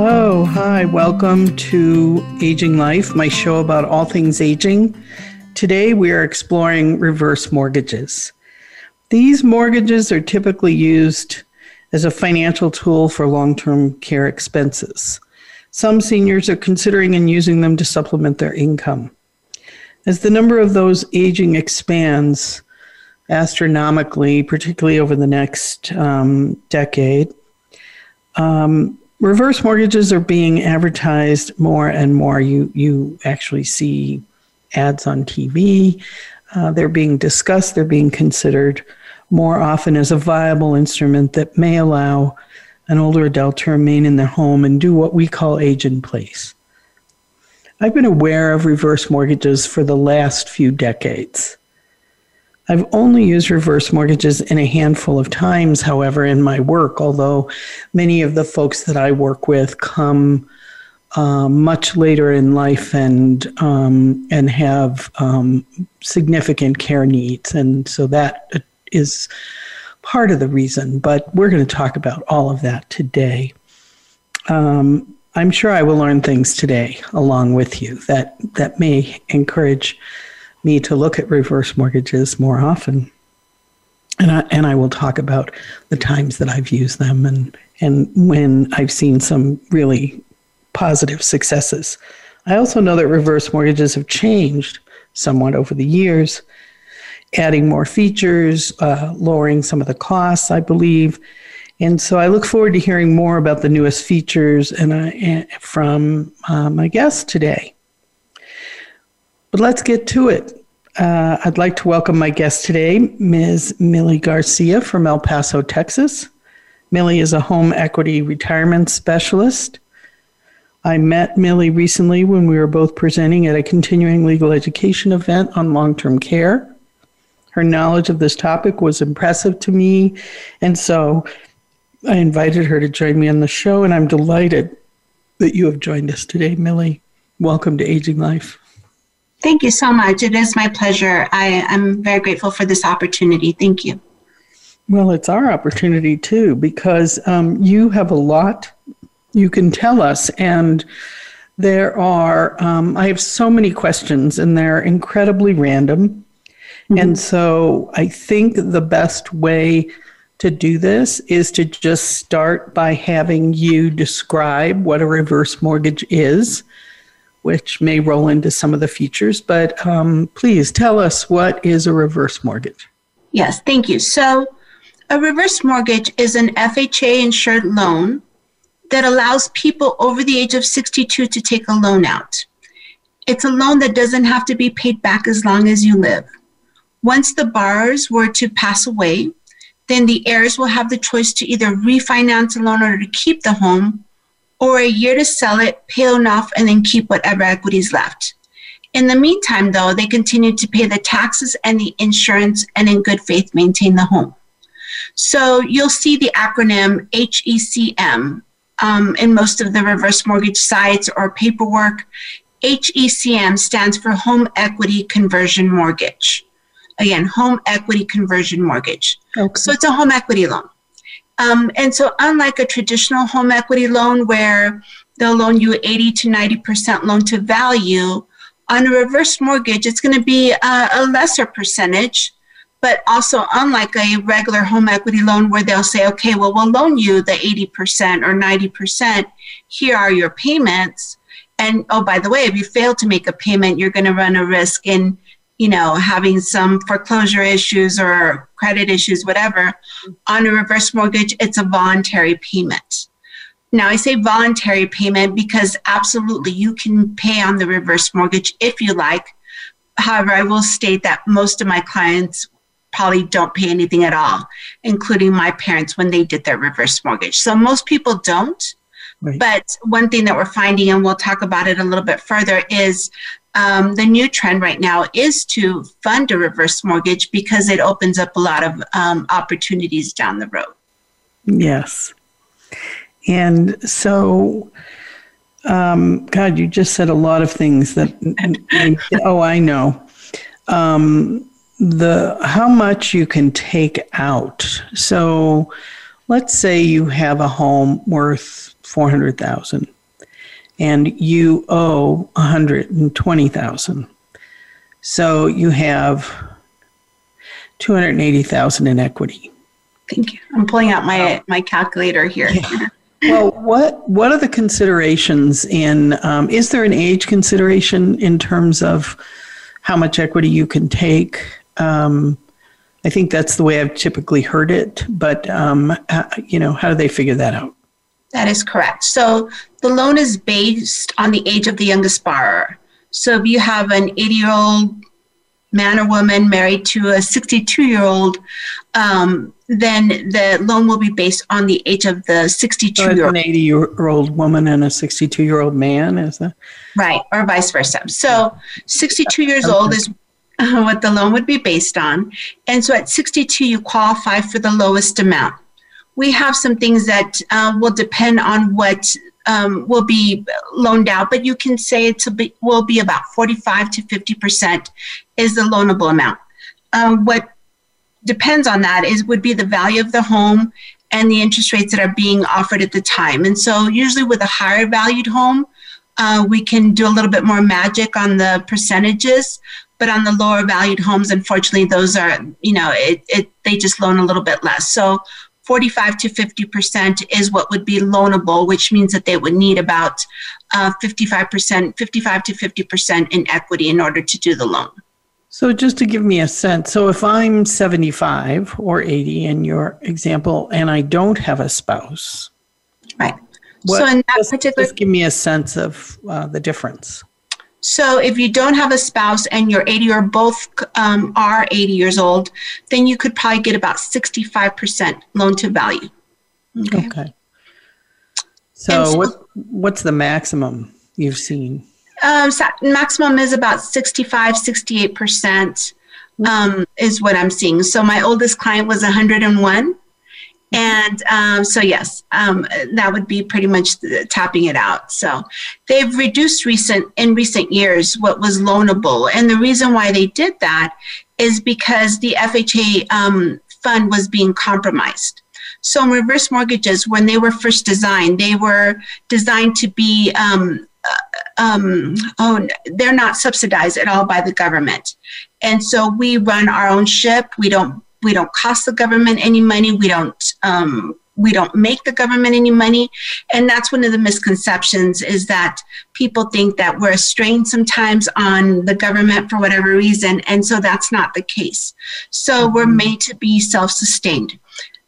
Hello, hi, welcome to Aging Life, my show about all things aging. Today we are exploring reverse mortgages. These mortgages are typically used as a financial tool for long term care expenses. Some seniors are considering and using them to supplement their income. As the number of those aging expands astronomically, particularly over the next um, decade, um, reverse mortgages are being advertised more and more. You you actually see ads on TV. Uh, they're being discussed. They're being considered more often as a viable instrument that may allow an older adult to remain in their home and do what we call age in place. I've been aware of reverse mortgages for the last few decades. I've only used reverse mortgages in a handful of times, however, in my work, although many of the folks that I work with come uh, much later in life and um, and have um, significant care needs, and so that is part of the reason. But we're going to talk about all of that today. Um, I'm sure I will learn things today along with you that that may encourage me to look at reverse mortgages more often. And I, and I will talk about the times that I've used them and, and when I've seen some really positive successes. I also know that reverse mortgages have changed somewhat over the years, adding more features, uh, lowering some of the costs, I believe. And so I look forward to hearing more about the newest features and, uh, from uh, my guest today. But let's get to it. Uh, I'd like to welcome my guest today, Ms. Millie Garcia from El Paso, Texas. Millie is a home equity retirement specialist. I met Millie recently when we were both presenting at a continuing legal education event on long term care. Her knowledge of this topic was impressive to me, and so I invited her to join me on the show, and I'm delighted that you have joined us today, Millie. Welcome to Aging Life. Thank you so much. It is my pleasure. I, am very grateful for this opportunity. Thank you. Well, it's our opportunity too, because um, you have a lot you can tell us. And there are, um, I have so many questions, and they're incredibly random. Mm-hmm. And so I think the best way to do this is to just start by having you describe what a reverse mortgage is which may roll into some of the features. But um, please tell us what is a reverse mortgage? Yes, thank you. So, a reverse mortgage is an FHA insured loan that allows people over the age of 62 to take a loan out. It's a loan that doesn't have to be paid back as long as you live. Once the borrowers were to pass away, then the heirs will have the choice to either refinance the loan or to keep the home or a year to sell it, pay off, and then keep whatever equity is left. In the meantime, though, they continue to pay the taxes and the insurance and in good faith maintain the home. So you'll see the acronym HECM um, in most of the reverse mortgage sites or paperwork. HECM stands for Home Equity Conversion Mortgage. Again, Home Equity Conversion Mortgage. Okay. So it's a home equity loan. Um, and so, unlike a traditional home equity loan where they'll loan you 80 to 90% loan to value, on a reverse mortgage, it's going to be a, a, lesser percentage. But also, unlike a regular home equity loan where they'll say, okay, well, we'll loan you the 80% or 90%, here are your payments. And oh, by the way, if you fail to make a payment, you're going to run a risk in you know, having some foreclosure issues or credit issues, whatever, on a reverse mortgage, it's a voluntary payment. Now, I say voluntary payment because absolutely you can pay on the reverse mortgage if you like. However, I will state that most of my clients probably don't pay anything at all, including my parents when they did their reverse mortgage. So most people don't. Right. But one thing that we're finding, and we'll talk about it a little bit further, is um, the new trend right now is to fund a reverse mortgage because it opens up a lot of um, opportunities down the road. Yes. And so, um, God, you just said a lot of things that, oh, I know. Um, the how much you can take out. So, let's say you have a home worth four hundred thousand, and you owe one hundred and twenty thousand. So you have two hundred eighty thousand in equity. Thank you. I'm pulling out my my calculator here. Yeah. well, what what are the considerations in? Um, is there an age consideration in terms of how much equity you can take? Um, I think that's the way I've typically heard it, but um, how, you know, how do they figure that out? That is correct. So the loan is based on the age of the youngest borrower. So if you have an 80 year old man or woman married to a 62 year old, um, then the loan will be based on the age of the 62 year old. An 80 year old woman and a 62 year old man, is that? Right, or vice versa. So 62 years okay. old is what the loan would be based on. And so at 62, you qualify for the lowest amount. We have some things that uh, will depend on what um, will be loaned out, but you can say it will be about 45 to 50% is the loanable amount. Um, what depends on that is would be the value of the home and the interest rates that are being offered at the time. And so usually with a higher valued home, uh, we can do a little bit more magic on the percentages. But on the lower valued homes, unfortunately, those are, you know, it, it they just loan a little bit less. So 45 to 50% is what would be loanable, which means that they would need about uh, 55%, 55 to 50% in equity in order to do the loan. So, just to give me a sense, so if I'm 75 or 80 in your example, and I don't have a spouse, right? What, so, in that just, particular, just give me a sense of uh, the difference. So if you don't have a spouse and you're 80 or both um, are 80 years old, then you could probably get about 65% loan to value. Okay. okay. So, so what, what's the maximum you've seen? Um, so maximum is about 65, 68% um, is what I'm seeing. So my oldest client was 101 and um, so, yes, um, that would be pretty much the, tapping it out. So, they've reduced recent in recent years what was loanable, and the reason why they did that is because the FHA um, fund was being compromised. So, reverse mortgages, when they were first designed, they were designed to be um, uh, um, oh, they're not subsidized at all by the government. And so we run our own ship. We don't we don't cost the government any money. We don't um, we don't make the government any money. And that's one of the misconceptions is that people think that we're strained sometimes on the government for whatever reason. And so that's not the case. So we're mm-hmm. made to be self-sustained.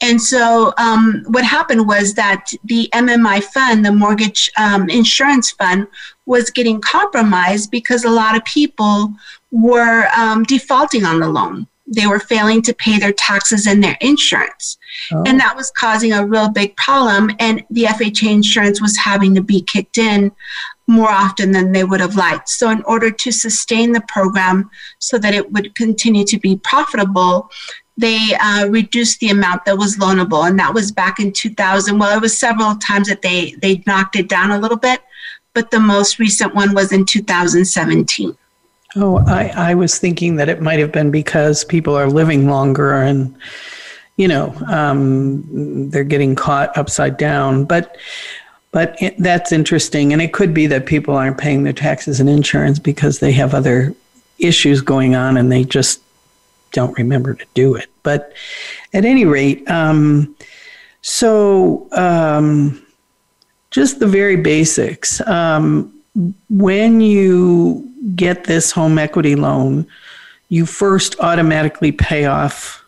And so um, what happened was that the MMI fund the mortgage um, insurance fund was getting compromised because a lot of people were um, defaulting on the loan they were failing to pay their taxes and their insurance. Oh. And that was causing a real big problem. And the FHA insurance was having to be kicked in more often than they would have liked. So, in order to sustain the program so that it would continue to be profitable, they uh, reduced the amount that was loanable. And that was back in 2000. Well, it was several times that they, they knocked it down a little bit, but the most recent one was in 2017. Oh, I, I was thinking that it might have been because people are living longer and, you know, um, they're getting caught upside down. But but it, that's interesting, and it could be that people aren't paying their taxes and insurance because they have other issues going on and they just don't remember to do it. But at any rate, um, so um, just the very basics. Um, when you get this home equity loan, you first automatically pay off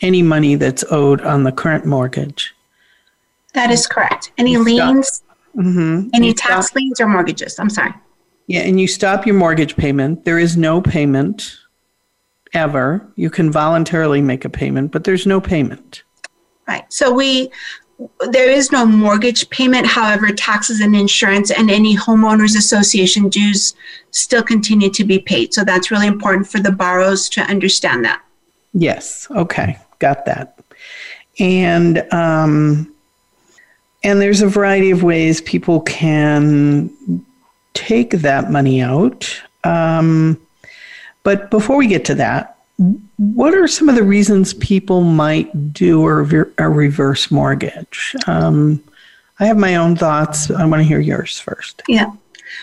any money that's owed on the current mortgage. That is correct. Any you liens, mm-hmm. any you tax stop. liens or mortgages? I'm sorry. Yeah, and you stop your mortgage payment. There is no payment ever. You can voluntarily make a payment, but there's no payment. Right. So we there is no mortgage payment. However, taxes and insurance and any homeowners association dues still continue to be paid. So that's really important for the borrowers to understand that. Yes. Okay. Got that. And um, and there's a variety of ways people can take that money out. Um, but before we get to that, what are some of the reasons people might do a, a reverse mortgage? Um, I have my own thoughts. I want to hear yours first. Yeah.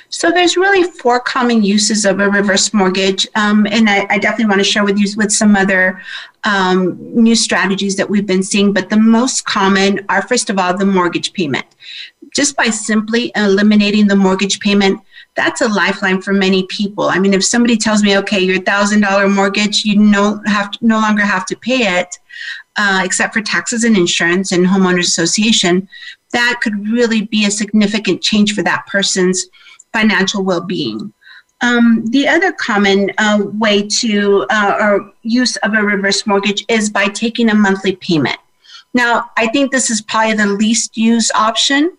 So there's really four common uses of a reverse mortgage, um, and I, I, definitely want to share with you with some other um, new strategies that we've been seeing. But the most common are, first of all, the mortgage payment. Just by simply eliminating the mortgage payment, that's a lifeline for many people. I mean, if somebody tells me, okay, your thousand dollar mortgage, you no have to, no longer have to pay it, uh, except for taxes and insurance and homeowners association, that could really be a significant change for that person's financial well-being. Um, the other common uh, way to uh, or use of a reverse mortgage is by taking a monthly payment. Now, I think this is probably the least used option.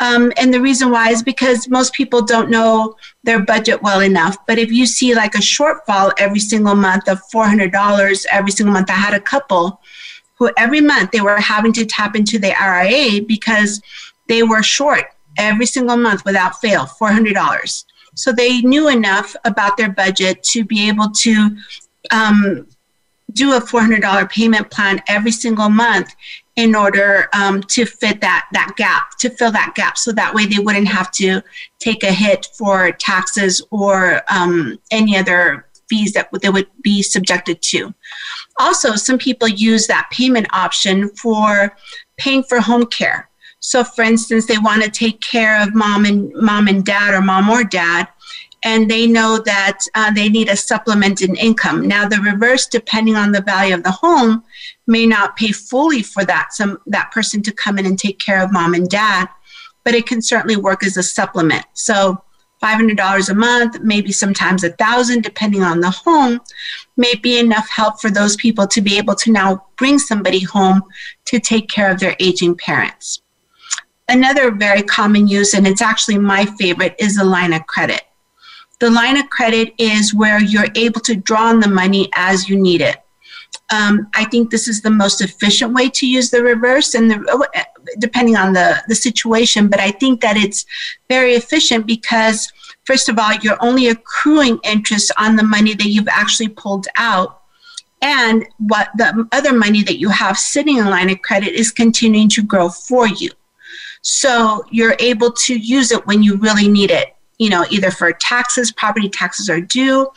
Um, and the reason why is because most people don't know their budget well enough. But if you see like a shortfall every single month of $400 every single month, I had a couple who every month they were having to tap into the RIA because they were short every single month without fail $400. So they knew enough about their budget to be able to um, do a $400 payment plan every single month in order um, to fit that that gap to fill that gap. So that way they wouldn't have to take a hit for taxes or um, any other fees that they would be subjected to. Also some people use that payment option for paying for home care. So for instance they want to take care of mom and mom and dad or mom or dad and they know that uh, they need a supplement in income. Now, the reverse, depending on the value of the home, may not pay fully for that some that person to come in and take care of mom and dad, but it can certainly work as a supplement. So, $500 a month, maybe sometimes a thousand, depending on the home, may be enough help for those people to be able to now bring somebody home to take care of their aging parents. Another very common use, and it's actually my favorite, is a line of credit. The line of credit is where you're able to draw on the money as you need it. Um, I think this is the most efficient way to use the reverse, and the, depending on the, the situation. But I think that it's very efficient because, first of all, you're only accruing interest on the money that you've actually pulled out, and what the other money that you have sitting in line of credit is continuing to grow for you. So you're able to use it when you really need it you know, either for taxes, property taxes are due,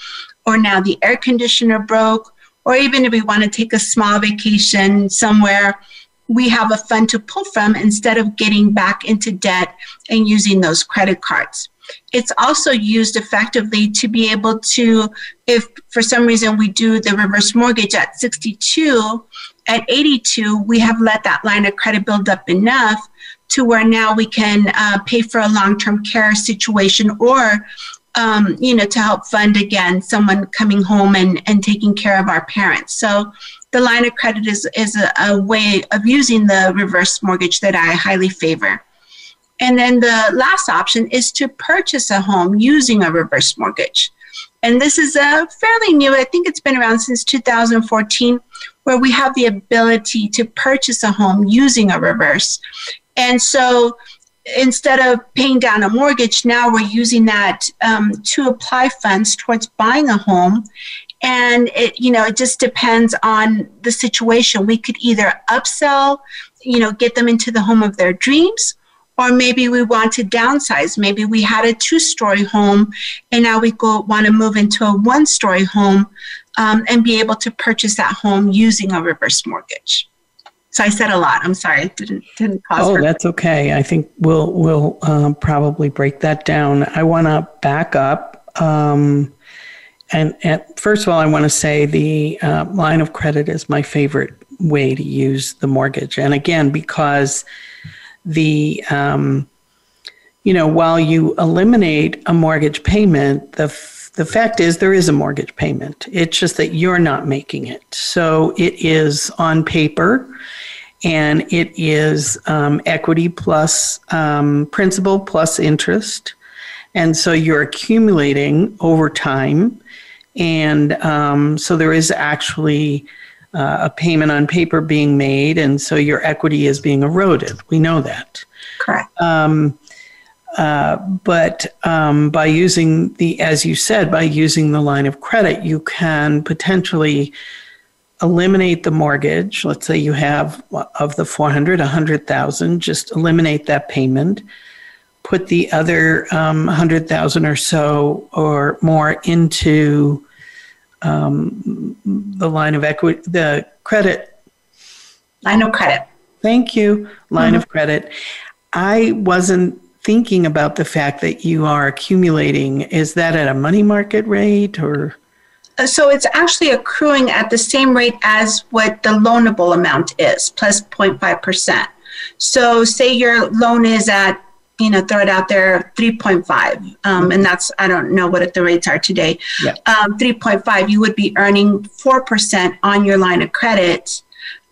or now the air conditioner broke, or even if we want to take a small vacation somewhere, we have a fund to pull from instead of getting back into debt and using those credit cards. It's also used effectively to be able to, if for some reason we do the reverse mortgage at 62, at 82, we have let that line of credit build up enough to where now we can uh, pay for a long-term care situation or um, you know to help fund again someone coming home and, and taking care of our parents. So the line of credit is, is a, a way of using the reverse mortgage that i highly favor. And then the last option is to purchase a home using a reverse mortgage. And this is a fairly new i think it's been around since 2014 where we have the ability to purchase a home using a reverse and so instead of paying down a mortgage, now we're using that um, to apply funds towards buying a home. And it, you know, it just depends on the situation. We could either upsell, you know, get them into the home of their dreams, or maybe we want to downsize. Maybe we had a two-story home, and now we go want to move into a one-story home, um, and be able to purchase that home using a reverse mortgage. So I said a lot. I'm sorry. It didn't didn't cause. Oh, that's okay. I think we'll we'll um, probably break that down. I want to back up. Um, and, and, first of all, I want to say the uh, line of credit is my favorite way to use the mortgage. And again, because the um, you know while you eliminate a mortgage payment, the the the fact is there is a mortgage payment. It's just that you're not making it. So it is on paper and it is um, equity plus um, principal plus interest. And so you're accumulating over time. And um, so there is actually uh, a payment on paper being made. And so your equity is being eroded. We know that. Correct. Um, uh, but um, by using the, as you said, by using the line of credit, you can potentially eliminate the mortgage. Let's say you have of the 400, 100,000, just eliminate that payment. Put the other um, 100,000 or so or more into um, the line of equity, the credit. Line of credit. Thank you. Line mm-hmm. of credit. I wasn't thinking about the fact that you are accumulating, is that at a money market rate or? So it's actually accruing at the same rate as what the loanable amount is, plus 0.5%. So say your loan is at, you know, throw it out there, 3.5. Um, and that's, I don't know what the rates are today. Yeah. Um, 3.5, you would be earning 4% on your line of credit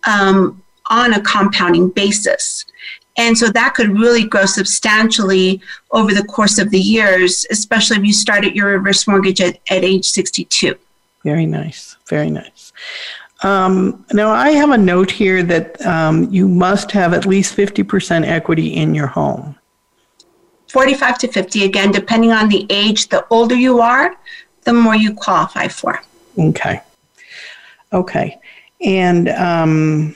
um, on a compounding basis. And so that could really grow substantially over the course of the years, especially if you started your reverse mortgage at, at age 62. Very nice. Very nice. Um, now, I have a note here that um, you must have at least 50% equity in your home. 45 to 50, again, depending on the age, the older you are, the more you qualify for. Okay. Okay. And um,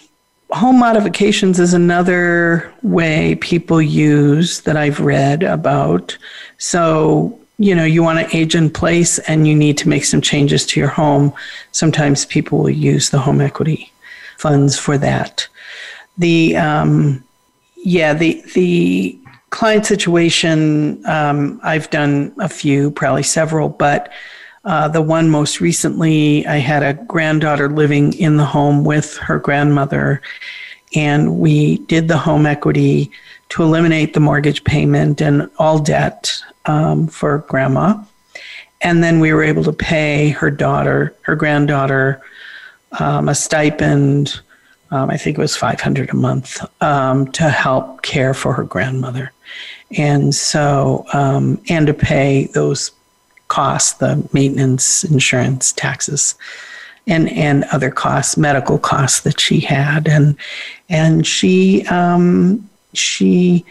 home modifications is another way people use that I've read about. So, you know, you want to age in place and you need to make some changes to your home. Sometimes people will use the home equity funds for that. The, um, yeah, the, the client situation, um, I've done a few, probably several, but uh, the one most recently, I had a granddaughter living in the home with her grandmother, and we did the home equity to eliminate the mortgage payment and all debt um, for grandma. And then we were able to pay her daughter, her granddaughter, um, a stipend. Um, I think it was 500 a month um, to help care for her grandmother. And so, um, and to pay those costs, the maintenance, insurance, taxes, and and other costs, medical costs that she had, and and she um, she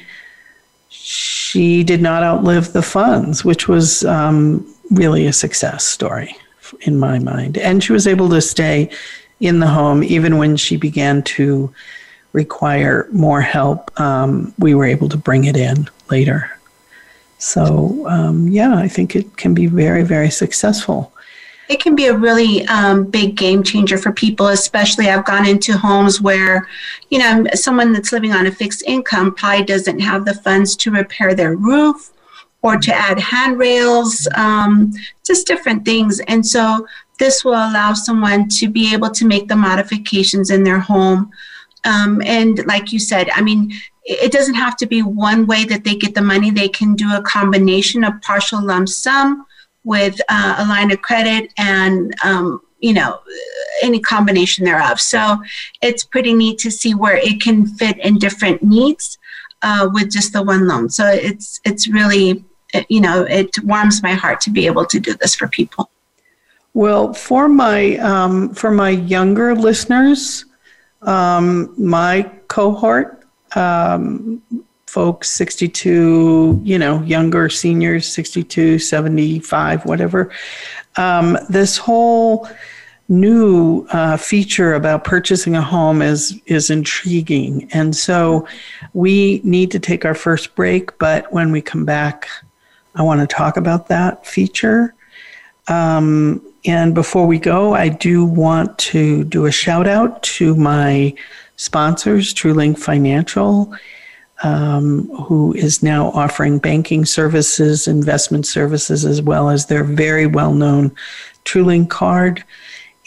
she did not outlive the funds, which was um, really a success story in my mind. And she was able to stay in the home even when she began to require more help. Um, we were able to bring it in later. So, um, yeah, I think it can be very, very successful. It can be a really um, big game changer for people, especially I've gone into homes where, you know, someone that's living on a fixed income probably doesn't have the funds to repair their roof or to add handrails, um, just different things. And so this will allow someone to be able to make the modifications in their home. Um, and like you said, I mean, it doesn't have to be one way that they get the money. They can do a combination of partial lump sum with uh, a line of credit and, um, you know, any combination thereof. So it's pretty neat to see where it can fit in different needs uh, with just the one loan. So it's it's really, you know, it warms my heart to be able to do this for people. Well, for my um, for my younger listeners, um, my cohort, um, folks 62 you know younger seniors 62 75 whatever. Um, this whole new uh, feature about purchasing a home is is intriguing. And so we need to take our first break but when we come back i want to talk about that feature. Um, and before we go i do want to do a shout out to my sponsors, TrueLink Financial, um, who is now offering banking services, investment services, as well as their very well known TrueLink card,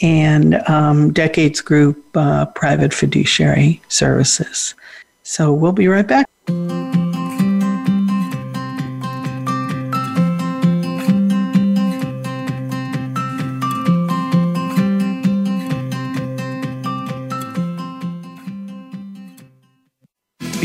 and um, Decades Group uh, private fiduciary services. So we'll be right back.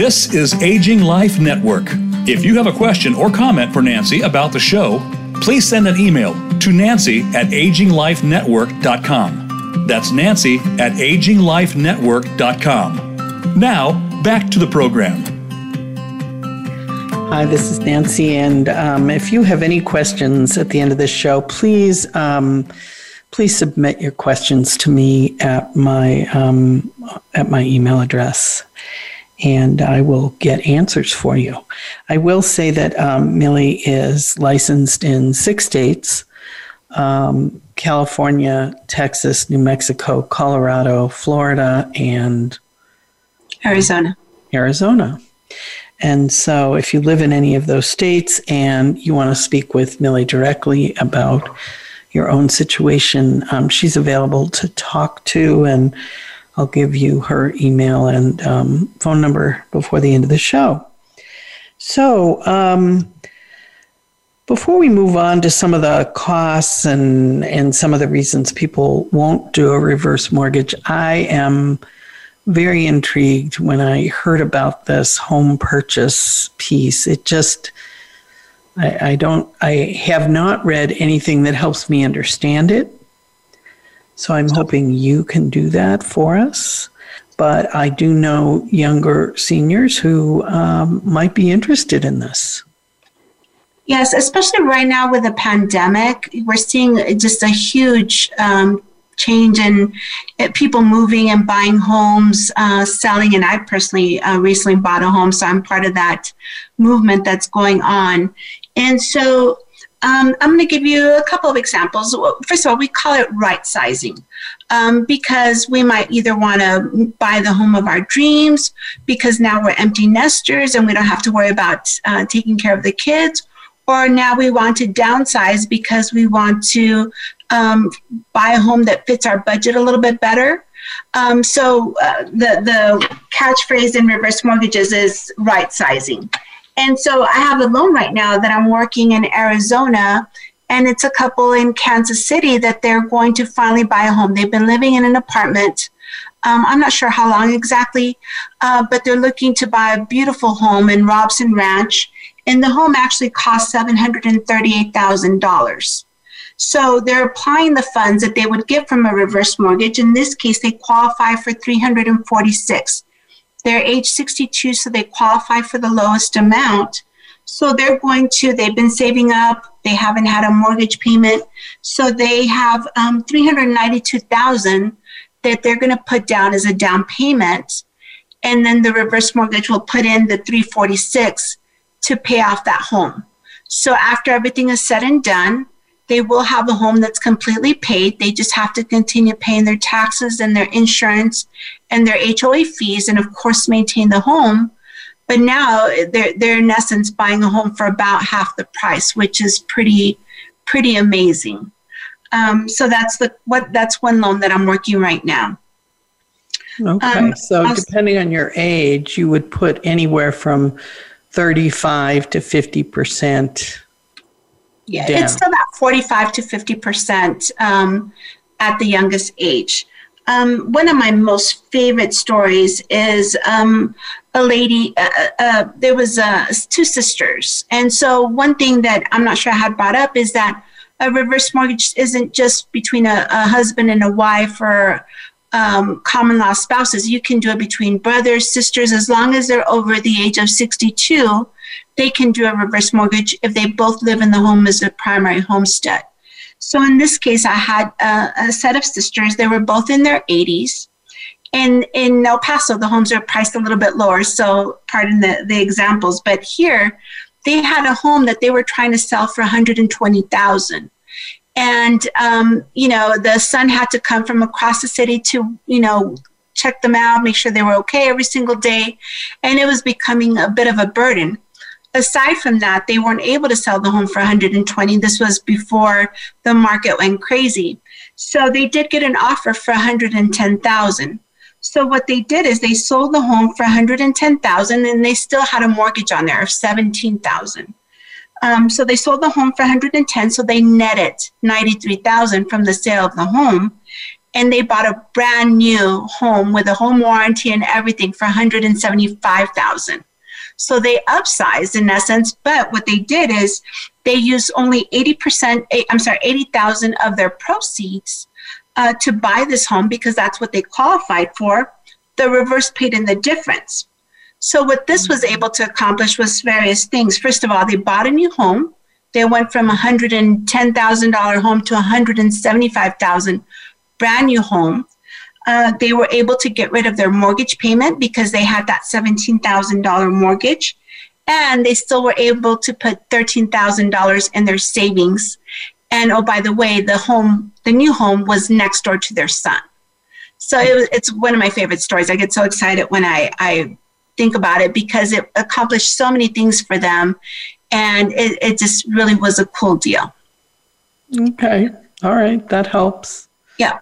This is Aging Life Network. If you have a question or comment for Nancy about the show, please send an email to nancy at aginglifenetwork.com. That's nancy at aginglifenetwork.com. Now, back to the program. Hi, this is Nancy, and um, if you have any questions at the end of this show, please um, please submit your questions to me at my um, at my email address and I will get answers for you. I will say that um, Millie is licensed in six states um, California, Texas, New Mexico, Colorado, Florida, and Arizona. Arizona. And so, if you live in any of those states and you want to speak with Millie directly about your own situation, um, she's available to talk to and I'll give you her email and um, phone number before the end of the show. So, um, before we move on to some of the costs and, and some of the reasons people won't do a reverse mortgage, I am very intrigued when I heard about this home purchase piece. It just, I, I don't, I have not read anything that helps me understand it. So I'm hoping you can do that for us. But I do know younger seniors who um, might be interested in this. Yes, especially right now with the pandemic, we're seeing just a huge um, change in uh, people moving and buying homes, uh, selling. And I personally uh, recently bought a home, so I'm part of that movement that's going on. And so um, I'm going to give you a couple of examples. First of all, we call it right sizing um, because we might either want to buy the home of our dreams because now we're empty nesters and we don't have to worry about uh, taking care of the kids, or now we want to downsize because we want to um, buy a home that fits our budget a little bit better. Um, so uh, the the catchphrase in reverse mortgages is right sizing. And so I have a loan right now that I'm working in Arizona, and it's a couple in Kansas City that they're going to finally buy a home. They've been living in an apartment. Um, I'm not sure how long exactly, uh, but they're looking to buy a beautiful home in Robson Ranch, and the home actually cost $738,000. So they're applying the funds that they would get from a reverse mortgage. In this case, they qualify for 346. They're age 62, so they qualify for the lowest amount. So they're going to, they've been saving up, they haven't had a mortgage payment. So they have um, 392,000 that they're going to put down as a down payment. And then the reverse mortgage will put in the 346 to pay off that home. So after everything is said and done, they will have a home that's completely paid. They just have to continue paying their taxes and their insurance and their HOA fees, and of course, maintain the home. But now they're, they're in essence buying a home for about half the price, which is pretty, pretty amazing. Um, so that's the what that's one loan that I'm working right now. Okay. Um, so, depending on your age, you would put anywhere from 35 to 50%. Yeah, it's still about 45 to 50% um, at the youngest age. Um, one of my most favorite stories is um, a lady, uh, uh, uh, there was uh, two sisters. And so, one thing that I'm not sure I had brought up is that a reverse mortgage isn't just between a, a husband and a wife or um, common law spouses. You can do it between brothers, sisters, as long as they're over the age of 62, they can do a reverse mortgage if they both live in the home as a primary homestead. So in this case, I had a, a set of sisters. They were both in their 80s. And in El Paso, the homes are priced a little bit lower. So pardon the, the examples, but here they had a home that they were trying to sell for 120,000 and um, you know the son had to come from across the city to you know check them out make sure they were okay every single day and it was becoming a bit of a burden aside from that they weren't able to sell the home for 120 this was before the market went crazy so they did get an offer for 110000 so what they did is they sold the home for 110000 and they still had a mortgage on there of 17000 um, so they sold the home for 110. So they netted 93,000 from the sale of the home, and they bought a brand new home with a home warranty and everything for 175,000. So they upsized in essence, but what they did is they used only 80%, eh, I'm sorry, 80,000 of their proceeds uh, to buy this home because that's what they qualified for. The reverse paid in the difference. So what this was able to accomplish was various things. First of all, they bought a new home. They went from a hundred and ten thousand dollar home to a hundred and seventy five thousand brand new home. Uh, they were able to get rid of their mortgage payment because they had that seventeen thousand dollar mortgage, and they still were able to put thirteen thousand dollars in their savings. And oh, by the way, the home, the new home, was next door to their son. So it was, it's one of my favorite stories. I get so excited when I I think about it because it accomplished so many things for them. And it, it just really was a cool deal. Okay. All right. That helps. Yeah.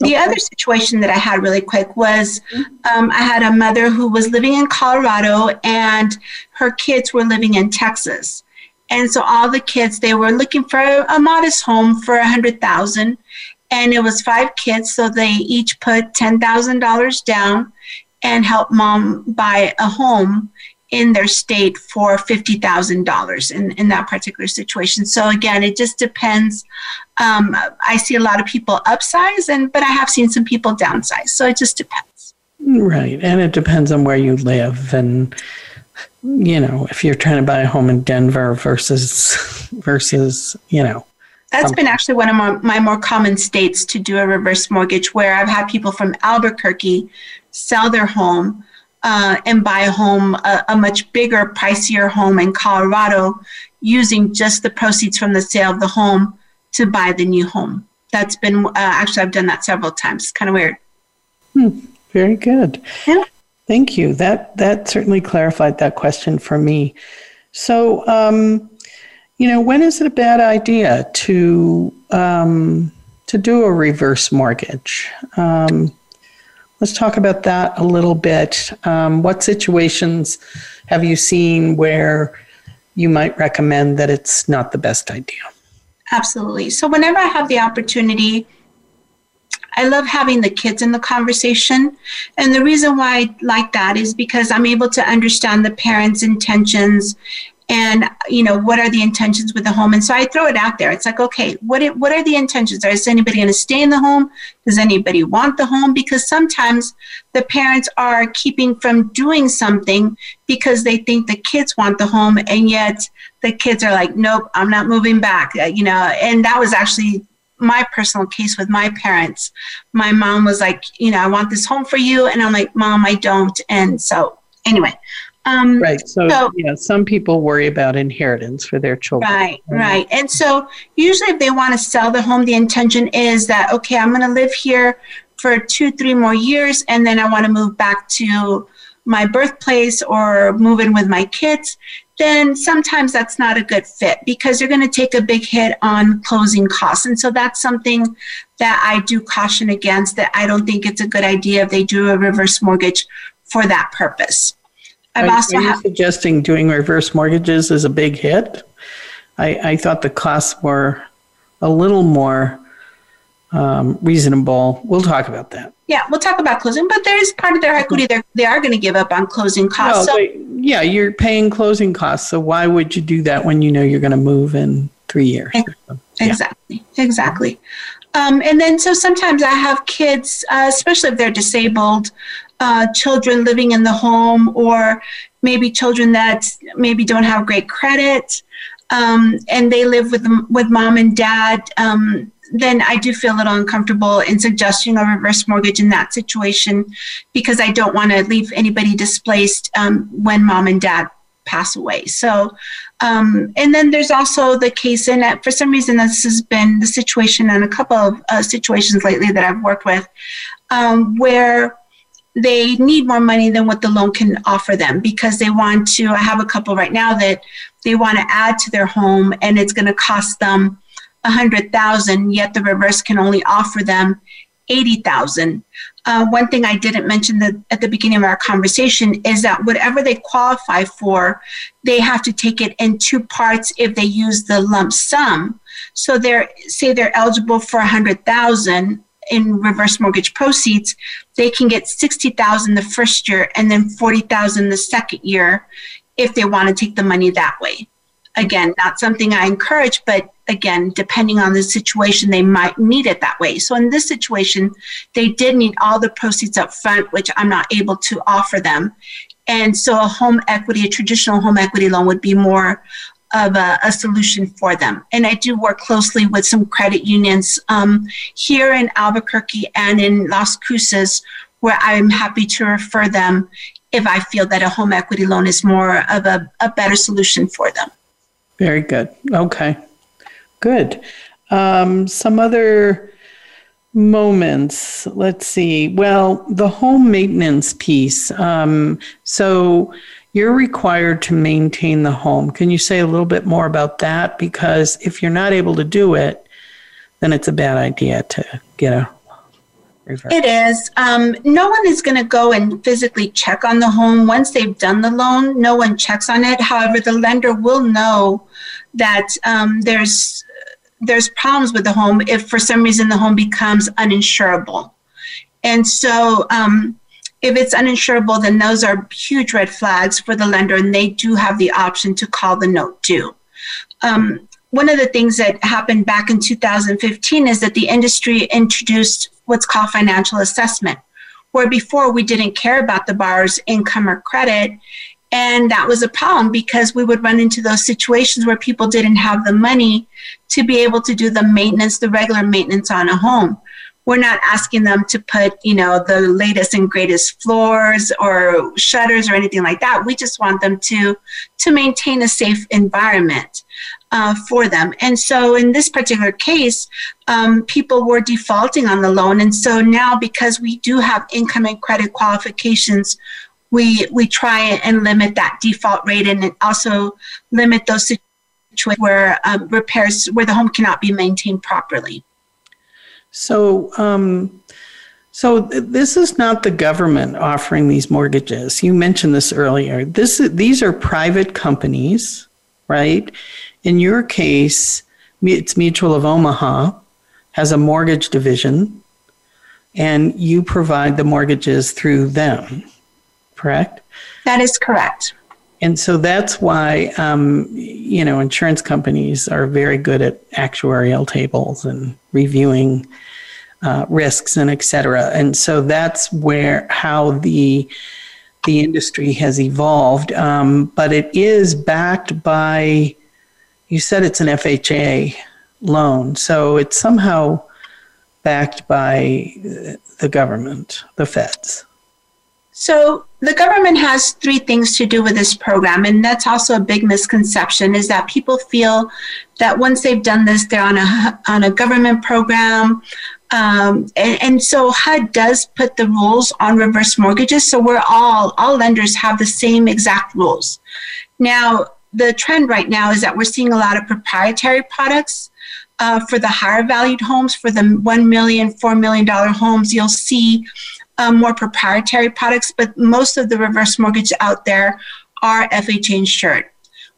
The okay. other situation that I had really quick was um, I had a mother who was living in Colorado and her kids were living in Texas. And so all the kids, they were looking for a modest home for a hundred thousand. And it was five kids, so they each put ten thousand dollars down and helped mom buy a home in their state for $50,000 in, in that particular situation. So again, it just depends. Um, I see a lot of people upsize and, but I have seen some people downsize. So it just depends. Right. And it depends on where you live and, you know, if you're trying to buy a home in Denver versus, versus, you know, that's been actually one of my, my, more common states to do a reverse mortgage where I've had people from Albuquerque sell their home uh, and buy a home, a, a, much bigger, pricier home in Colorado, using just the proceeds from the sale of the home to buy the new home. That's been uh, actually I've done that several times. kind of weird. Hmm, very good. Yeah. Thank you. That that certainly clarified that question for me. So, um, you know, when is it a bad idea to um, to do a reverse mortgage? Um, Let's talk about that a little bit. Um, what situations have you seen where you might recommend that it's not the best idea? Absolutely. So, whenever I have the opportunity, I love having the kids in the conversation. And the reason why I like that is because I'm able to understand the parents' intentions and you know what are the intentions with the home? And so i throw it out there. It's like okay what it, what are the intentions? Is anybody going to stay in the home? Does anybody want the home? Because sometimes the parents are keeping from doing something because they think the kids want the home and yet the kids are like nope i'm not moving back uh, you know? And that was actually my personal case with my parents. My mom was like you know i want this home for you and i'm like mom i don't and so anyway um, right. So, so, yeah, some people worry about inheritance for their children. Right, right. And so, usually, if they want to sell the home, the intention is that, okay, I'm going to live here for two, three more years, and then I want to move back to my birthplace or move in with my kids. then sometimes that's not a good fit because you're going to take a big hit on closing costs. And so that's something that I do caution against that I don't think it's a good idea if they do a reverse mortgage for that purpose. I've are, also are you suggesting doing reverse mortgages is a big hit? I, I thought the costs were a little more um, reasonable. We'll talk about that. Yeah, we'll talk about closing, but there is part of their equity they're, they are going to give up on closing costs. No, so, yeah, you're paying closing costs. So why would you do that when you know you're going to move in three years? Exactly, yeah. exactly. Um, and then so sometimes I have kids, uh, especially if they're disabled, uh, children living in the home, or maybe children that maybe don't have great credit, um, and they live with with mom and dad. Um, then I do feel a little uncomfortable in suggesting a reverse mortgage in that situation because I don't want to leave anybody displaced um, when mom and dad pass away. So, um, and then there's also the case, and for some reason, this has been the situation in a couple of uh, situations lately that I've worked with um, where they need more money than what the loan can offer them because they want to. I have a couple right now that they want to add to their home and it's going to cost them a hundred thousand, yet the reverse can only offer them eighty thousand. Uh, one thing I didn't mention at the beginning of our conversation is that whatever they qualify for, they have to take it in two parts if they use the lump sum. So they're say they're eligible for a hundred thousand in reverse mortgage proceeds, they can get sixty thousand the first year and then forty thousand the second year if they want to take the money that way. Again, not something I encourage, but again, depending on the situation, they might need it that way. So in this situation, they did need all the proceeds up front, which I'm not able to offer them. And so a home equity, a traditional home equity loan would be more of a, a solution for them. And I do work closely with some credit unions um, here in Albuquerque and in Las Cruces, where I'm happy to refer them if I feel that a home equity loan is more of a, a better solution for them. Very good. Okay. Good. Um, some other moments. Let's see. Well, the home maintenance piece. Um, so you're required to maintain the home. Can you say a little bit more about that? Because if you're not able to do it, then it's a bad idea to get a reverse. It is. Um, no one is going to go and physically check on the home once they've done the loan. No one checks on it. However, the lender will know that um, there's there's problems with the home if for some reason the home becomes uninsurable. And so, um, if it's uninsurable, then those are huge red flags for the lender, and they do have the option to call the note due. Um, one of the things that happened back in 2015 is that the industry introduced what's called financial assessment, where before we didn't care about the borrower's income or credit. And that was a problem because we would run into those situations where people didn't have the money to be able to do the maintenance, the regular maintenance on a home. We're not asking them to put, you know, the latest and greatest floors or shutters or anything like that. We just want them to to maintain a safe environment uh, for them. And so in this particular case, um, people were defaulting on the loan. And so now, because we do have income and credit qualifications, we, we try and limit that default rate and also limit those situations where um, repairs, where the home cannot be maintained properly. So, um, so this is not the government offering these mortgages. You mentioned this earlier. This these are private companies, right? In your case, it's Mutual of Omaha has a mortgage division, and you provide the mortgages through them, correct? That is correct. And so that's why, um, you know, insurance companies are very good at actuarial tables and reviewing uh, risks and et cetera. And so that's where how the the industry has evolved. Um, but it is backed by you said it's an FHA loan, so it's somehow backed by the government, the feds. So the government has three things to do with this program, and that's also a big misconception: is that people feel that once they've done this, they're on a on a government program. Um, and, and, so HUD does put the rules on reverse mortgages. So we're all all lenders have the same exact rules. Now, the trend right now is that we're seeing a lot of proprietary products. Uh, for the higher valued homes, for the $1 million, $4 million homes, you'll see um, more proprietary products, but most of the reverse mortgage out there are FHA insured.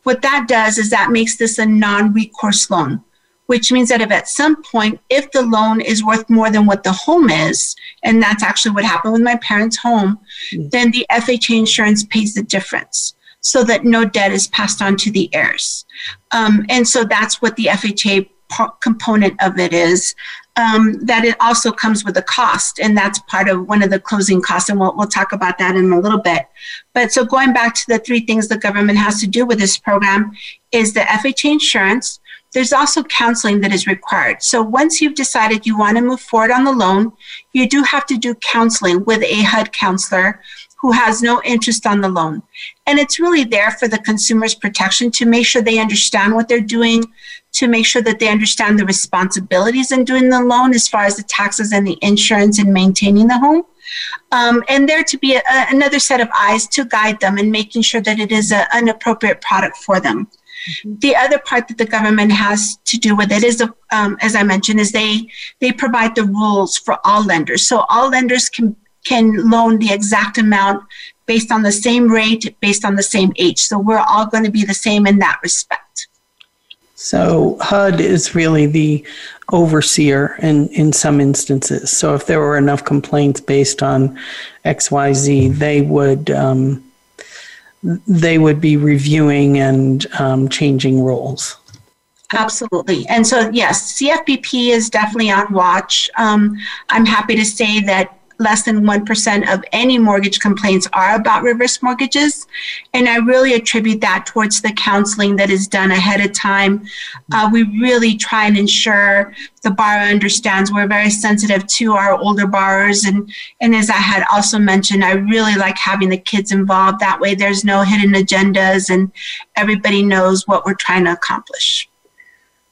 What that does is that makes this a non recourse loan, which means that if at some point, if the loan is worth more than what the home is, and that's actually what happened with my parents' home, mm. then the FHA insurance pays the difference so that no debt is passed on to the heirs. Um, and so that's what the FHA component of it is um, that it also comes with a cost and that's part of one of the closing costs and we'll, we'll talk about that in a little bit. But so going back to the three things the government has to do with this program is the fha insurance. There's also counseling that is required. So once you've decided you want to move forward on the loan you do have to do counseling with a hud counselor who has no interest on the loan. And it's really there for the consumer's protection to make sure they understand what they're doing, to make sure that they understand the responsibilities in doing the loan as far as the taxes and the insurance and maintaining the home. Um, and there to be a, another set of eyes to guide them and making sure that it is a, an appropriate product for them. Mm-hmm. The other part that the government has to do with it is, um, as I mentioned, is they they provide the rules for all lenders. So all lenders can can loan the exact amount based on the same rate, based on the same age. So we're all going to be the same in that respect. So HUD is really the overseer in, in some instances. So if there were enough complaints based on XYZ, they would um, they would be reviewing and um, changing rules. Absolutely. And so, yes, CFPB is definitely on watch. Um, I'm happy to say that less than 1% of any mortgage complaints are about reverse mortgages. And I really attribute that towards the counseling that is done ahead of time. Uh, we really try and ensure the borrower understands we're very sensitive to our older borrowers. And, and as I had also mentioned, I really like having the kids involved. That way, there's no hidden agendas and everybody knows what we're trying to accomplish.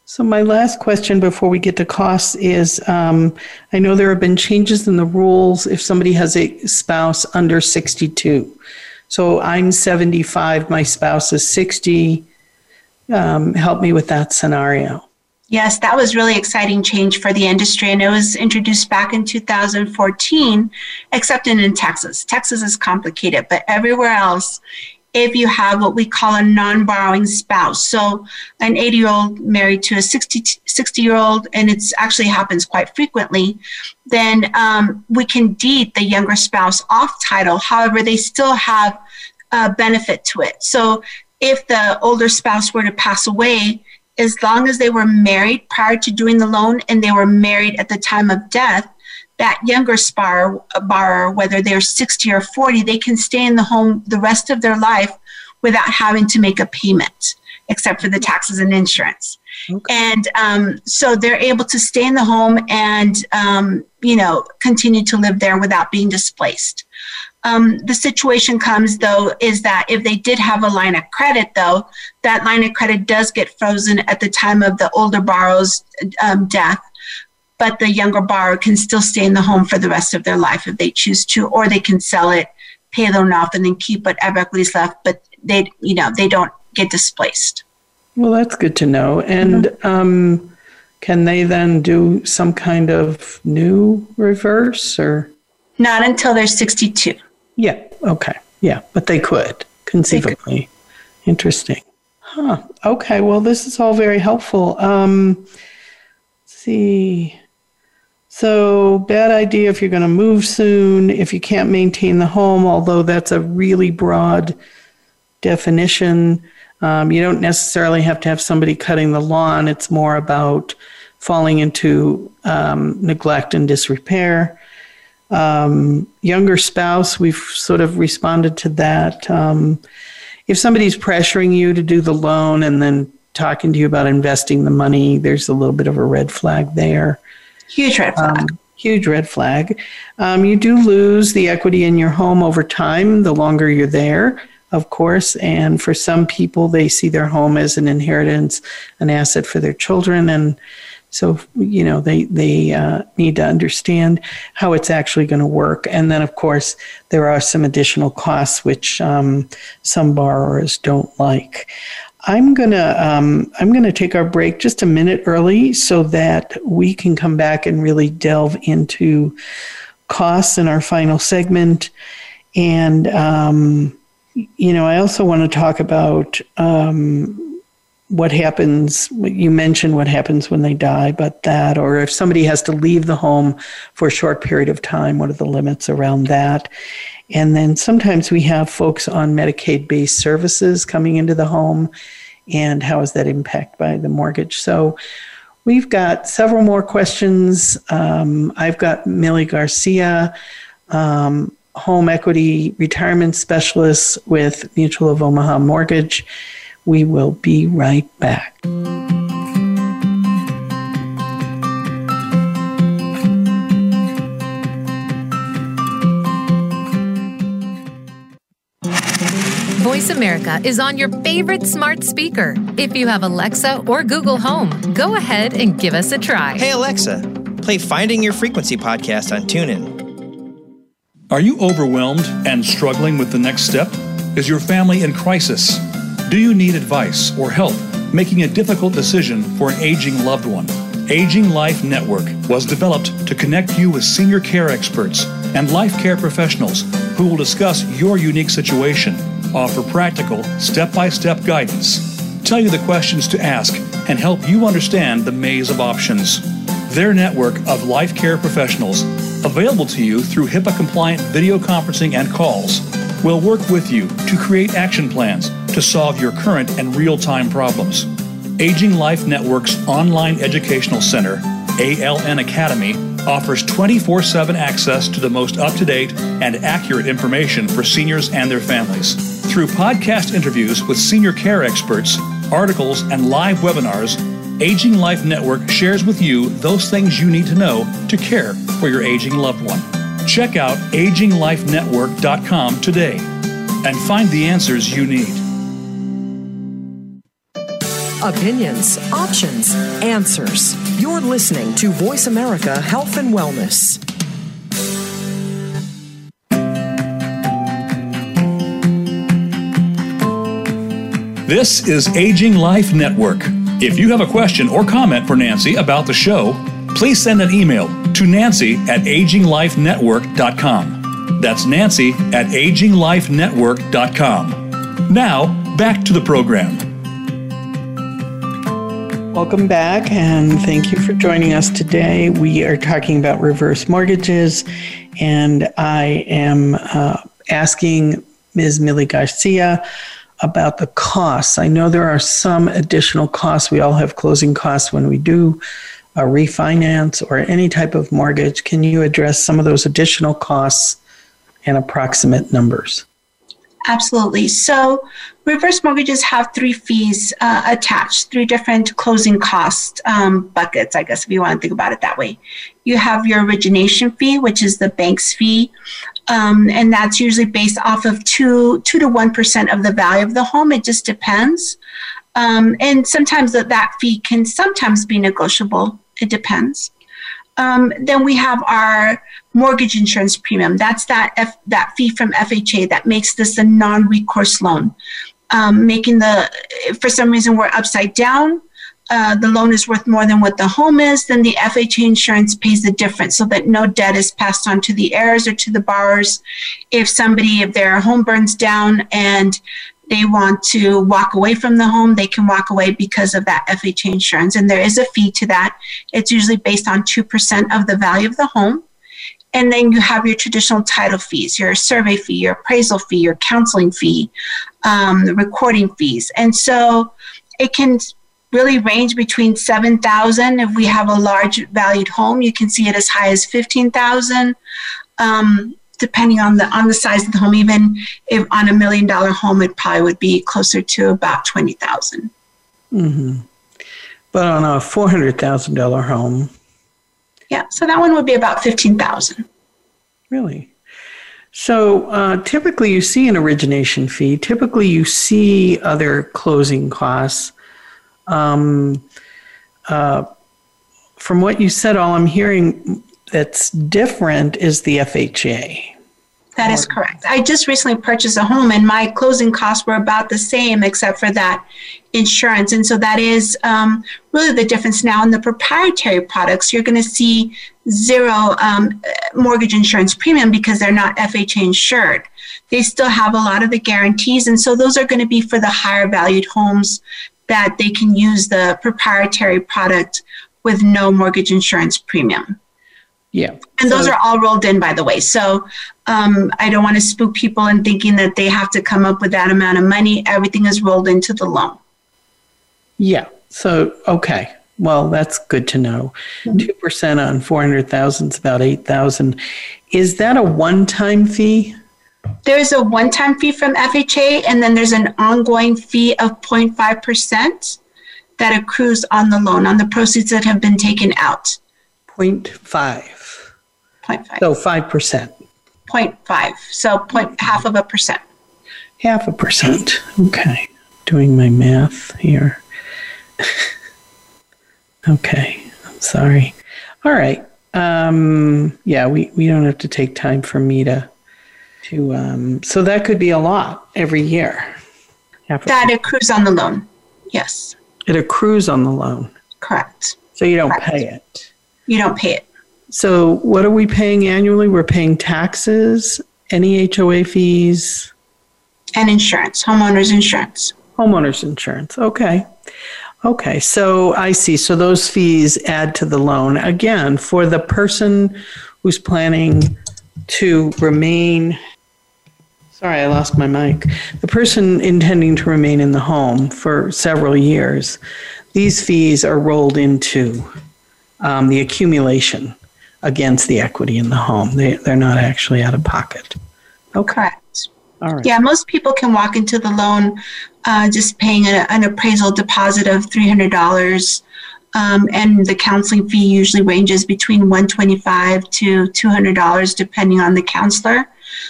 So, my last question before we get to costs is um, I know there have been changes in the rules if somebody has a spouse under 62. So, I'm 75, my spouse is 60. Um, help me with that scenario. Yes, that was really exciting change for the industry, and it was introduced back in 2014, except in, in Texas. Texas is complicated, but everywhere else, if you have what we call a non-borrowing spouse. So an 80 year old married to a 60, 60 year old, and it actually happens quite frequently, then um, we can deed the younger spouse off title. However, they still have a benefit to it. So if the older spouse were to pass away, as long as they were married prior to doing the loan and they were married at the time of death, that younger spar, borrower, whether they're 60 or 40, they can stay in the home the rest of their life without having to make a payment, except for the taxes and insurance. Okay. And um, so they're able to stay in the home and, um, you know, continue to live there without being displaced. Um, the situation comes though is that if they did have a line of credit though that line of credit does get frozen at the time of the older borrower's um, death but the younger borrower can still stay in the home for the rest of their life if they choose to, or they can sell it, pay the loan off, and then keep whatever equities left, but they, you know, they don't get displaced. Well, that's good to know. And mm-hmm. um, can they then do some kind of new reverse or? Not until they're 62. Yeah. Okay. Yeah. But they could conceivably. They could. Interesting. Huh. Okay. Well, this is all very helpful. Um, see. So, bad idea if you're going to move soon, if you can't maintain the home, although that's a really broad definition. Um, you don't necessarily have to have somebody cutting the lawn, it's more about falling into um, neglect and disrepair. Um, younger spouse, we've sort of responded to that. Um, if somebody's pressuring you to do the loan and then talking to you about investing the money, there's a little bit of a red flag there. Huge red flag. Um, huge red flag. Um, you do lose the equity in your home over time the longer you're there, of course. And for some people, they see their home as an inheritance, an asset for their children. And so, you know, they, they uh, need to understand how it's actually going to work. And then, of course, there are some additional costs which um, some borrowers don't like. I'm gonna um, I'm gonna take our break just a minute early so that we can come back and really delve into costs in our final segment, and um, you know I also want to talk about um, what happens. You mentioned what happens when they die, but that, or if somebody has to leave the home for a short period of time, what are the limits around that? And then sometimes we have folks on Medicaid based services coming into the home, and how is that impacted by the mortgage? So we've got several more questions. Um, I've got Millie Garcia, um, home equity retirement specialist with Mutual of Omaha Mortgage. We will be right back. Voice America is on your favorite smart speaker. If you have Alexa or Google Home, go ahead and give us a try. Hey, Alexa, play Finding Your Frequency podcast on TuneIn. Are you overwhelmed and struggling with the next step? Is your family in crisis? Do you need advice or help making a difficult decision for an aging loved one? Aging Life Network was developed to connect you with senior care experts and life care professionals who will discuss your unique situation offer practical, step by step guidance, tell you the questions to ask, and help you understand the maze of options. Their network of life care professionals, available to you through HIPAA compliant video conferencing and calls, will work with you to create action plans to solve your current and real time problems. Aging Life Network's online educational center, ALN Academy, offers 24 7 access to the most up to date and accurate information for seniors and their families. Through podcast interviews with senior care experts, articles, and live webinars, Aging Life Network shares with you those things you need to know to care for your aging loved one. Check out aginglifenetwork.com today and find the answers you need. Opinions, options, answers. You're listening to Voice America Health and Wellness. This is Aging Life Network. If you have a question or comment for Nancy about the show, please send an email to nancy at aginglifenetwork.com. That's nancy at aginglifenetwork.com. Now, back to the program. Welcome back, and thank you for joining us today. We are talking about reverse mortgages, and I am uh, asking Ms. Millie Garcia about the costs. I know there are some additional costs. We all have closing costs when we do a refinance or any type of mortgage. Can you address some of those additional costs and approximate numbers? Absolutely. So, reverse mortgages have three fees uh, attached, three different closing cost um, buckets, I guess, if you want to think about it that way. You have your origination fee, which is the bank's fee um, and that's usually based off of two two to one percent of the value of the home. It just depends, um, and sometimes that that fee can sometimes be negotiable. It depends. Um, then we have our mortgage insurance premium. That's that F, that fee from FHA that makes this a non-recourse loan, um, making the for some reason we're upside down uh, the loan is worth more than what the home is, then the FHA insurance pays the difference so that no debt is passed on to the heirs or to the borrowers. If somebody, if their home burns down and they want to walk away from the home, they can walk away because of that FHA insurance. And there is a fee to that. It's usually based on 2% of the value of the home. And then you have your traditional title fees, your survey fee, your appraisal fee, your counseling fee, um, the recording fees. And so it can really range between 7,000. If we have a large valued home, you can see it as high as 15,000. Um, depending on the on the size of the home, even if on a million dollar home, it probably would be closer to about 20,000. Mm-hmm. But on a $400,000 home. Yeah, so that one would be about 15,000. Really? So uh, typically you see an origination fee. Typically you see other closing costs. Um, uh, from what you said, all I'm hearing that's different is the FHA. That is correct. I just recently purchased a home and my closing costs were about the same except for that insurance. And so that is um, really the difference now in the proprietary products. You're going to see zero um, mortgage insurance premium because they're not FHA insured. They still have a lot of the guarantees. And so those are going to be for the higher valued homes that they can use the proprietary product with no mortgage insurance premium. Yeah. And so, those are all rolled in, by the way. So um, I don't want to spook people in thinking that they have to come up with that amount of money. Everything is rolled into the loan. Yeah. So, okay. Well, that's good to know. Mm-hmm. 2% on 400,000 is about 8,000. Is that a one-time fee? There's a one-time fee from FHA and then there's an ongoing fee of 0.5% that accrues on the loan on the proceeds that have been taken out. 0.5. 0.5. So 5%. 0.5. So point, half of a percent. Half a percent. Okay. Doing my math here. okay. I'm sorry. All right. Um, yeah, we, we don't have to take time for me to to um, so that could be a lot every year. that accrues on the loan. Yes. It accrues on the loan. Correct. So you don't Correct. pay it. You don't pay it. So, what are we paying annually? We're paying taxes, any HOA fees, and insurance, homeowners insurance. Homeowners insurance. Okay. Okay. So, I see. So, those fees add to the loan. Again, for the person who's planning to remain Sorry, I lost my mic. The person intending to remain in the home for several years, these fees are rolled into um, the accumulation against the equity in the home. They, they're not actually out of pocket. Okay. Correct. All right. Yeah, most people can walk into the loan uh, just paying a, an appraisal deposit of $300. Um, and the counseling fee usually ranges between 125 to $200 depending on the counselor.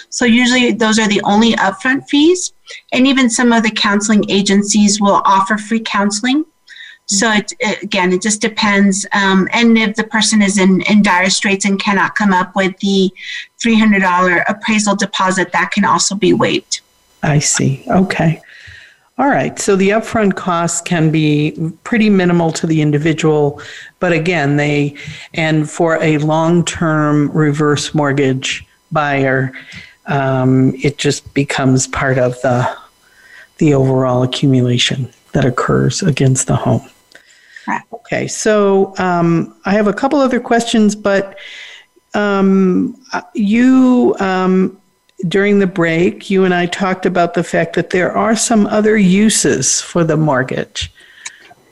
So usually those are the only upfront fees. And even some of the counseling agencies will offer free counseling so it, it, again, it just depends. Um, and if the person is in, in dire straits and cannot come up with the $300 appraisal deposit, that can also be waived. I see. Okay. All right. So the upfront costs can be pretty minimal to the individual, but again, they, and for a long term reverse mortgage buyer, um, it just becomes part of the, the overall accumulation that occurs against the home. Okay, so um, I have a couple other questions, but um, you, um, during the break, you and I talked about the fact that there are some other uses for the mortgage.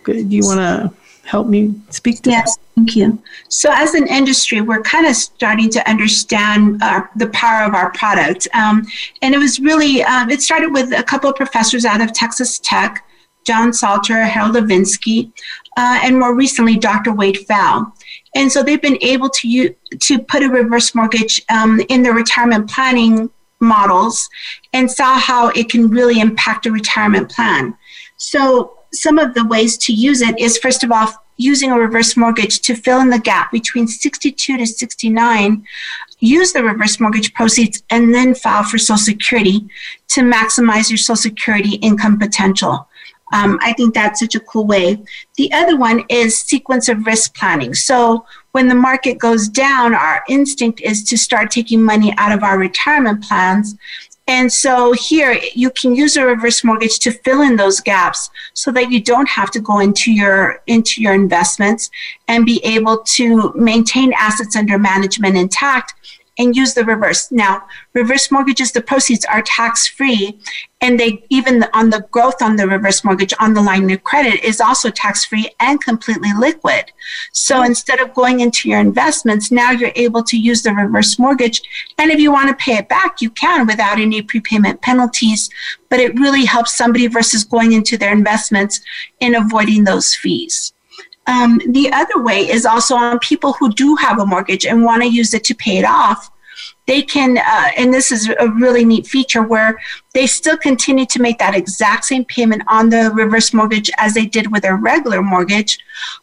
Do you want to help me speak to yes, that? thank you. So, as an industry, we're kind of starting to understand uh, the power of our product. Um, and it was really, um, it started with a couple of professors out of Texas Tech. John Salter, Harold Evensky, uh, and more recently, Dr. Wade Pfau. And so they've been able to to put a reverse mortgage um, in their retirement planning models and saw how it can really impact a retirement plan. So some of the ways to use it is first of all using a reverse mortgage to fill in the gap between 62 to 69 use the reverse mortgage proceeds and then file for social security to maximize your social security income potential um, I think that's such a cool way. The other one is sequence of risk planning. So when the market goes down, our instinct is to start taking money out of our retirement plans. And so here you can use a reverse mortgage to fill in those gaps so that you don't have to go into your into your investments and be able to maintain assets under management intact and use the reverse. Now, reverse mortgages, the proceeds are tax free, and they even on the growth on the reverse mortgage on the line of credit is also tax free and completely liquid. So instead of going into your investments, now you're able to use the reverse mortgage. And if you want to pay it back, you can without any prepayment penalties. But it really helps somebody versus going into their investments in avoiding those fees. Um, the other way is also on people who do have a mortgage and want to use it to pay it off. They can, uh, and this is a really neat feature where they still continue to make that exact same payment on the reverse mortgage as they did with their regular mortgage.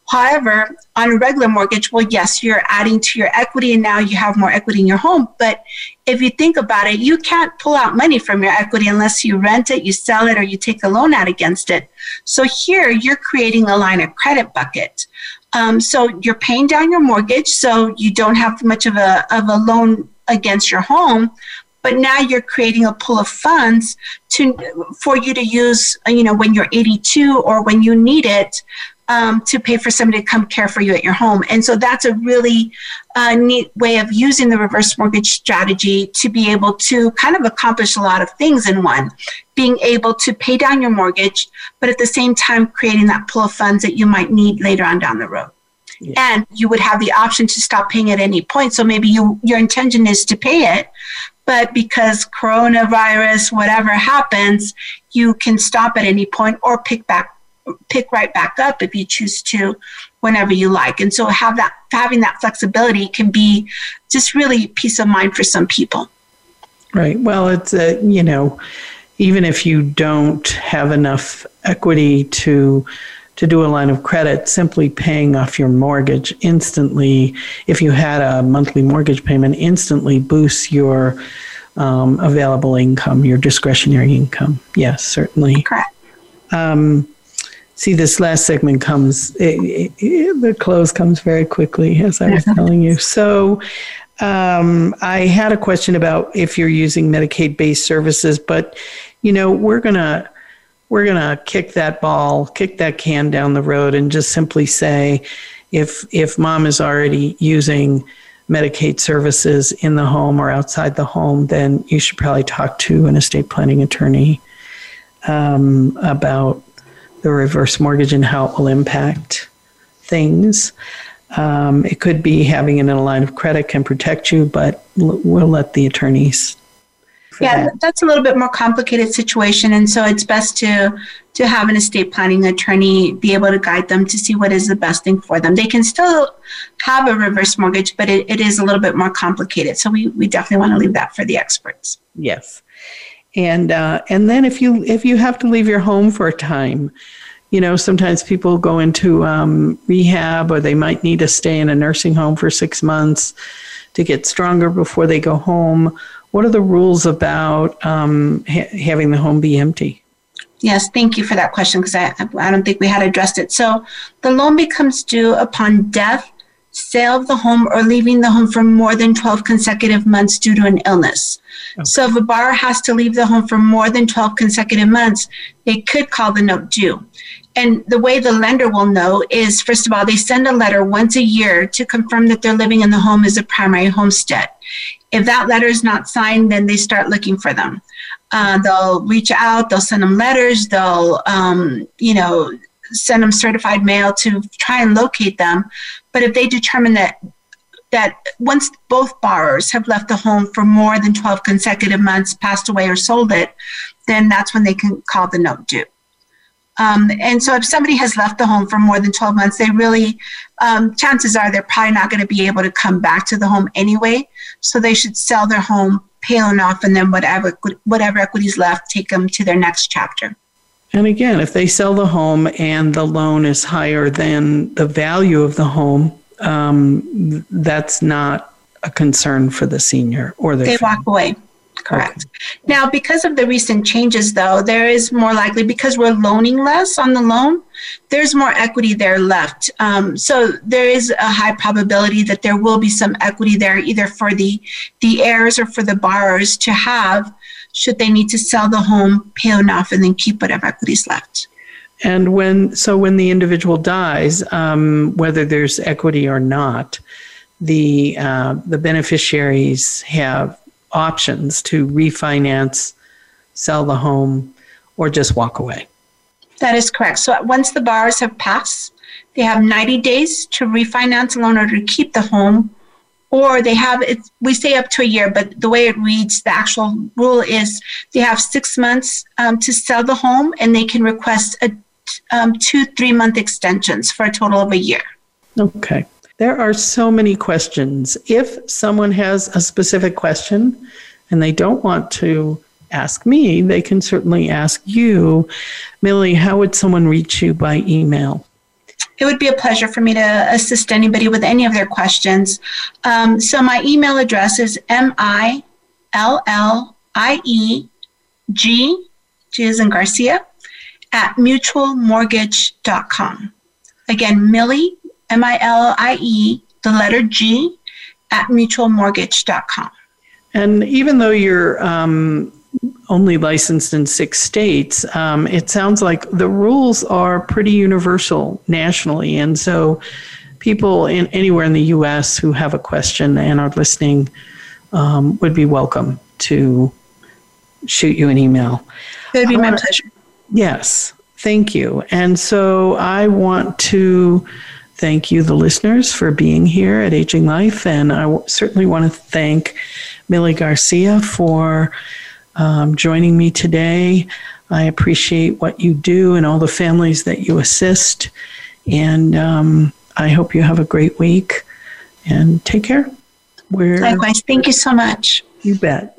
However, on a regular mortgage, well, yes, you're adding to your equity and now you have more equity in your home. But if you think about it, you can't pull out money from your equity unless you rent it, you sell it, or you take a loan out against it. So here you're creating a line of credit bucket. Um, so you're paying down your mortgage, so you don't have much of a, of a loan against your home but now you're creating a pool of funds to for you to use you know when you're 82 or when you need it um, to pay for somebody to come care for you at your home. And so that's a really uh, neat way of using the reverse mortgage strategy to be able to kind of accomplish a lot of things in one. Being able to pay down your mortgage but at the same time creating that pool of funds that you might need later on down the road yeah. and you would have the option to stop paying at any point. So maybe you your intention is to pay it, but because coronavirus, whatever happens, you can stop at any point or pick back pick right back up if you choose to whenever you like. And so have that having that flexibility can be just really peace of mind for some people. Right. Well, it's a, you know, even if you don't have enough equity to to do a line of credit, simply paying off your mortgage instantly, if you had a monthly mortgage payment, instantly boosts your um, available income, your discretionary income. Yes, certainly. Correct. Um, see, this last segment comes, it, it, it, the close comes very quickly, as I was telling you. So, um, I had a question about if you're using Medicaid based services, but you know, we're going to we're going to kick that ball, kick that can down the road, and just simply say, if if mom is already using Medicaid services in the home or outside the home, then you should probably talk to an estate planning attorney um, about the reverse mortgage and how it will impact things. Um, it could be having it in a line of credit can protect you, but we'll let the attorneys yeah that. that's a little bit more complicated situation and so it's best to to have an estate planning attorney be able to guide them to see what is the best thing for them. They can still have a reverse mortgage but it, it is a little bit more complicated so we, we definitely want to leave that for the experts. Yes. And uh, and then if you if you have to leave your home for a time you know sometimes people go into um, rehab or they might need to stay in a nursing home for six months to get stronger before they go home what are the rules about um, ha- having the home be empty? Yes, thank you for that question because I, I don't think we had addressed it. So the loan becomes due upon death, sale of the home, or leaving the home for more than 12 consecutive months due to an illness. Okay. So if a borrower has to leave the home for more than 12 consecutive months, they could call the note due. And the way the lender will know is first of all, they send a letter once a year to confirm that they're living in the home as a primary homestead. If that letter is not signed, then they start looking for them. Uh, they'll reach out, they'll send them letters, they'll, um, you know, send them certified mail to try and locate them. But if they determine that that once both borrowers have left the home for more than 12 consecutive months, passed away, or sold it, then that's when they can call the note due. Um, and so if somebody has left the home for more than 12 months, they really, um, chances are they're probably not going to be able to come back to the home anyway. So they should sell their home, pay on off, and then whatever, whatever equity is left, take them to their next chapter. And again, if they sell the home and the loan is higher than the value of the home, um, that's not a concern for the senior or the. They family. walk away. Correct. Okay. Now, because of the recent changes, though, there is more likely because we're loaning less on the loan, there's more equity there left. Um, so there is a high probability that there will be some equity there, either for the the heirs or for the borrowers to have, should they need to sell the home, pay enough, and then keep whatever equity's left. And when so when the individual dies, um, whether there's equity or not, the uh, the beneficiaries have options to refinance, sell the home, or just walk away. That is correct. So once the bars have passed, they have 90 days to refinance a loan or to keep the home, or they have it. We say up to a year, but the way it reads, the actual rule is they have six months um, to sell the home, and they can request a um, two three month extensions for a total of a year. Okay. There are so many questions. If someone has a specific question and they don't want to ask me, they can certainly ask you. Millie, how would someone reach you by email? It would be a pleasure for me to assist anybody with any of their questions. Um, so my email address is M I L L I E G, G is in Garcia, at mutualmortgage.com. Again, Millie, M I L I E, the letter G, at mutualmortgage.com. And even though you're um, only licensed in six states, um, it sounds like the rules are pretty universal nationally. And so people in anywhere in the U.S. who have a question and are listening um, would be welcome to shoot you an email. It would be my pleasure. Yes, thank you. And so I want to thank you, the listeners, for being here at Aging Life. And I w- certainly want to thank Millie Garcia for um, joining me today. I appreciate what you do and all the families that you assist. And um, I hope you have a great week and take care. We're, Likewise. Thank you so much. You bet.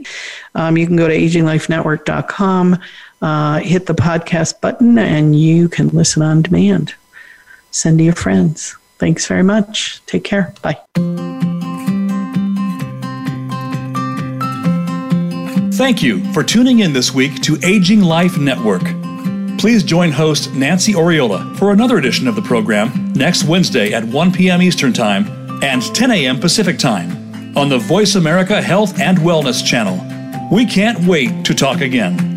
Um, you can go to aginglifenetwork.com, uh, hit the podcast button, and you can listen on demand. Send to your friends. Thanks very much. Take care. Bye. Thank you for tuning in this week to Aging Life Network. Please join host Nancy Oriola for another edition of the program next Wednesday at 1 p.m. Eastern Time and 10 a.m. Pacific Time on the Voice America Health and Wellness channel. We can't wait to talk again.